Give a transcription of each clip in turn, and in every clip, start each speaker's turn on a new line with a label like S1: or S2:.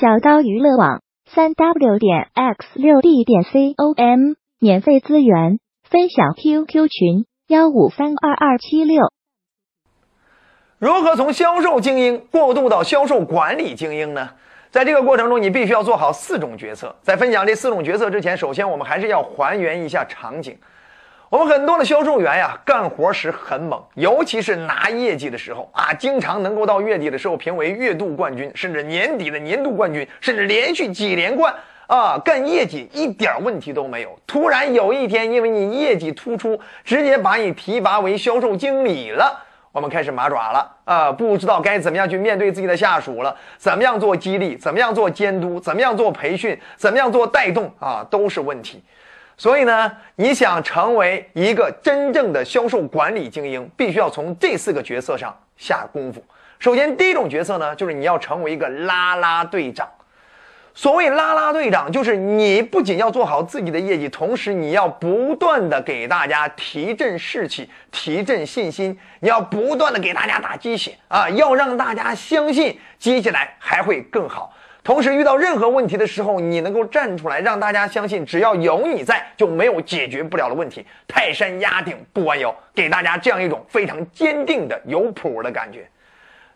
S1: 小刀娱乐网三 w 点 x 六 d 点 com 免费资源分享 QQ 群幺五三二二七六。
S2: 如何从销售精英过渡到销售管理精英呢？在这个过程中，你必须要做好四种决策。在分享这四种决策之前，首先我们还是要还原一下场景。我们很多的销售员呀，干活时很猛，尤其是拿业绩的时候啊，经常能够到月底的时候评为月度冠军，甚至年底的年度冠军，甚至连续几连冠啊，干业绩一点问题都没有。突然有一天，因为你业绩突出，直接把你提拔为销售经理了，我们开始麻爪了啊，不知道该怎么样去面对自己的下属了，怎么样做激励，怎么样做监督，怎么样做培训，怎么样做带动啊，都是问题。所以呢，你想成为一个真正的销售管理精英，必须要从这四个角色上下功夫。首先，第一种角色呢，就是你要成为一个拉拉队长。所谓拉拉队长，就是你不仅要做好自己的业绩，同时你要不断的给大家提振士气、提振信心，你要不断的给大家打鸡血啊，要让大家相信接下来还会更好。同时，遇到任何问题的时候，你能够站出来，让大家相信，只要有你在，就没有解决不了的问题。泰山压顶不弯腰，给大家这样一种非常坚定的、有谱的感觉。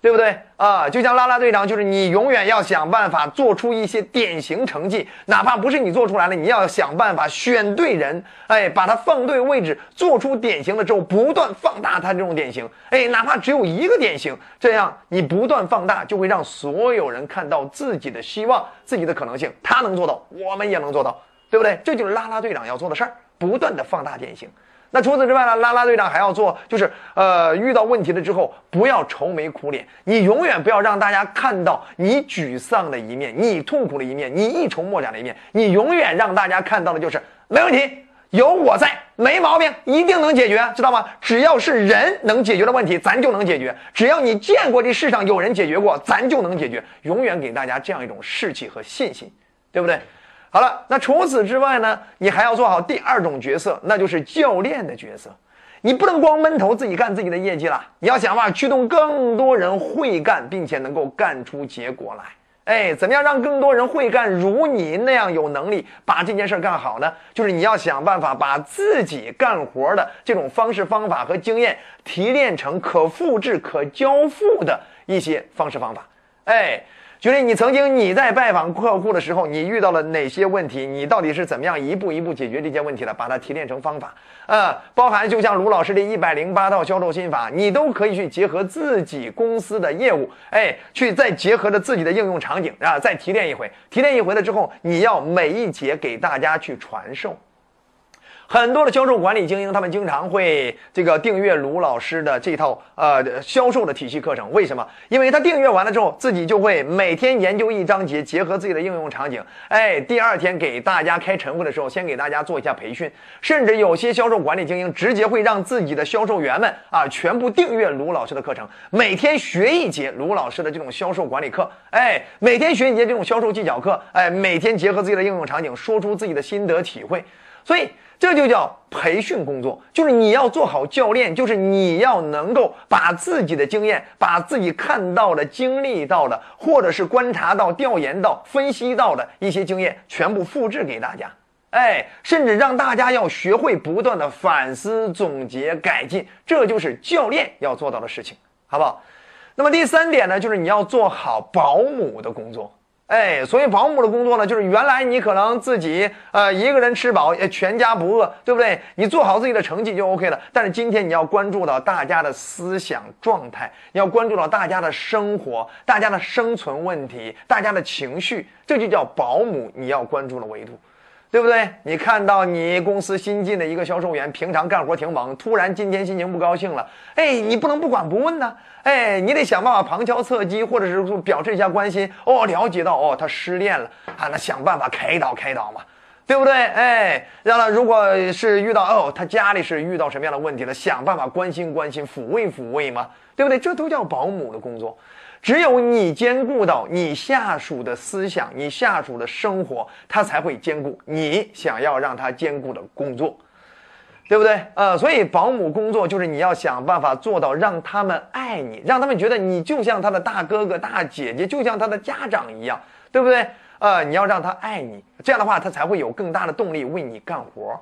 S2: 对不对啊？就像拉拉队长，就是你永远要想办法做出一些典型成绩，哪怕不是你做出来了，你要想办法选对人，哎，把它放对位置，做出典型了之后，不断放大它这种典型，哎，哪怕只有一个典型，这样你不断放大，就会让所有人看到自己的希望、自己的可能性。他能做到，我们也能做到，对不对？这就是拉拉队长要做的事儿，不断的放大典型。那除此之外呢？拉拉队长还要做，就是呃，遇到问题了之后，不要愁眉苦脸，你永远不要让大家看到你沮丧的一面，你痛苦的一面，你一筹莫展的一面。你永远让大家看到的就是没问题，有我在，没毛病，一定能解决，知道吗？只要是人能解决的问题，咱就能解决。只要你见过这世上有人解决过，咱就能解决。永远给大家这样一种士气和信心，对不对？好了，那除此之外呢？你还要做好第二种角色，那就是教练的角色。你不能光闷头自己干自己的业绩了，你要想办法驱动更多人会干，并且能够干出结果来。哎，怎么样让更多人会干，如你那样有能力把这件事干好呢？就是你要想办法把自己干活的这种方式方法和经验提炼成可复制、可交付的一些方式方法。哎。举例，你曾经你在拜访客户的时候，你遇到了哪些问题？你到底是怎么样一步一步解决这些问题的？把它提炼成方法，啊，包含就像卢老师的一百零八套销售心法，你都可以去结合自己公司的业务，哎，去再结合着自己的应用场景啊，再提炼一回。提炼一回了之后，你要每一节给大家去传授。很多的销售管理精英，他们经常会这个订阅卢老师的这套呃销售的体系课程。为什么？因为他订阅完了之后，自己就会每天研究一章节，结合自己的应用场景。哎，第二天给大家开晨会的时候，先给大家做一下培训。甚至有些销售管理精英，直接会让自己的销售员们啊，全部订阅卢老师的课程，每天学一节卢老师的这种销售管理课。哎，每天学一节这种销售技巧课。哎，每天结合自己的应用场景，说出自己的心得体会。所以。这就叫培训工作，就是你要做好教练，就是你要能够把自己的经验、把自己看到的、经历到的，或者是观察到、调研到、分析到的一些经验，全部复制给大家。哎，甚至让大家要学会不断的反思、总结、改进，这就是教练要做到的事情，好不好？那么第三点呢，就是你要做好保姆的工作。哎，所以保姆的工作呢，就是原来你可能自己呃一个人吃饱，全家不饿，对不对？你做好自己的成绩就 OK 了。但是今天你要关注到大家的思想状态，你要关注到大家的生活、大家的生存问题、大家的情绪，这就叫保姆你要关注的维度。对不对？你看到你公司新进的一个销售员，平常干活挺猛，突然今天心情不高兴了，哎，你不能不管不问呐，哎，你得想办法旁敲侧击，或者是说表示一下关心。哦，了解到哦，他失恋了啊，那想办法开导开导嘛，对不对？哎，让他如果是遇到哦，他家里是遇到什么样的问题了，想办法关心关心，抚慰抚慰嘛，对不对？这都叫保姆的工作。只有你兼顾到你下属的思想，你下属的生活，他才会兼顾你想要让他兼顾的工作，对不对？呃，所以保姆工作就是你要想办法做到让他们爱你，让他们觉得你就像他的大哥哥、大姐姐，就像他的家长一样。对不对？呃，你要让他爱你，这样的话他才会有更大的动力为你干活。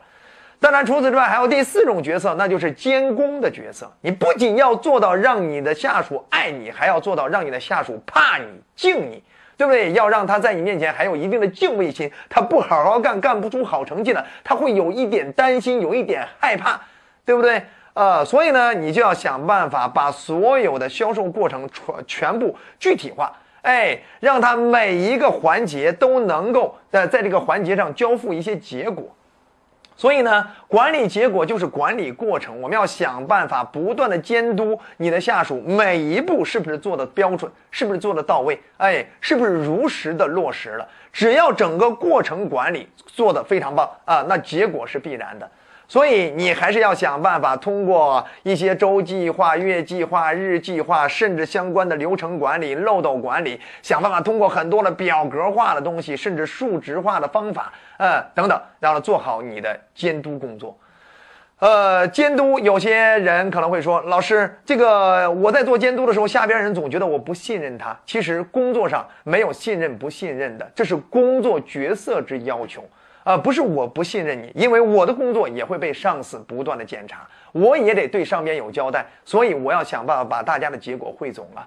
S2: 当然，除此之外还有第四种角色，那就是监工的角色。你不仅要做到让你的下属爱你，还要做到让你的下属怕你、敬你，对不对？要让他在你面前还有一定的敬畏心。他不好好干，干不出好成绩了，他会有一点担心，有一点害怕，对不对？呃，所以呢，你就要想办法把所有的销售过程全全部具体化，哎，让他每一个环节都能够在在这个环节上交付一些结果。所以呢，管理结果就是管理过程。我们要想办法不断的监督你的下属每一步是不是做的标准，是不是做的到位，哎，是不是如实的落实了。只要整个过程管理做的非常棒啊，那结果是必然的。所以你还是要想办法通过一些周计划、月计划、日计划，甚至相关的流程管理、漏斗管理，想办法通过很多的表格化的东西，甚至数值化的方法，呃，等等，让他做好你的监督工作。呃，监督有些人可能会说，老师，这个我在做监督的时候，下边人总觉得我不信任他。其实工作上没有信任不信任的，这是工作角色之要求。啊，不是我不信任你，因为我的工作也会被上司不断的检查，我也得对上边有交代，所以我要想办法把大家的结果汇总了，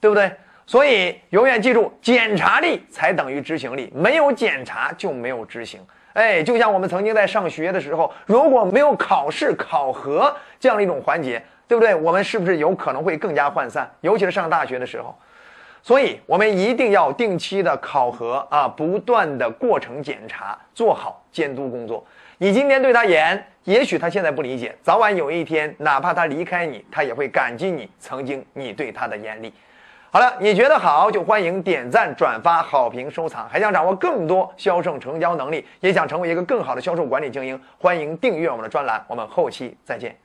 S2: 对不对？所以永远记住，检查力才等于执行力，没有检查就没有执行。哎，就像我们曾经在上学的时候，如果没有考试考核这样的一种环节，对不对？我们是不是有可能会更加涣散？尤其是上大学的时候。所以，我们一定要定期的考核啊，不断的过程检查，做好监督工作。你今天对他严，也许他现在不理解，早晚有一天，哪怕他离开你，他也会感激你曾经你对他的严厉。好了，你觉得好就欢迎点赞、转发、好评、收藏。还想掌握更多销售成交能力，也想成为一个更好的销售管理精英，欢迎订阅我们的专栏。我们后期再见。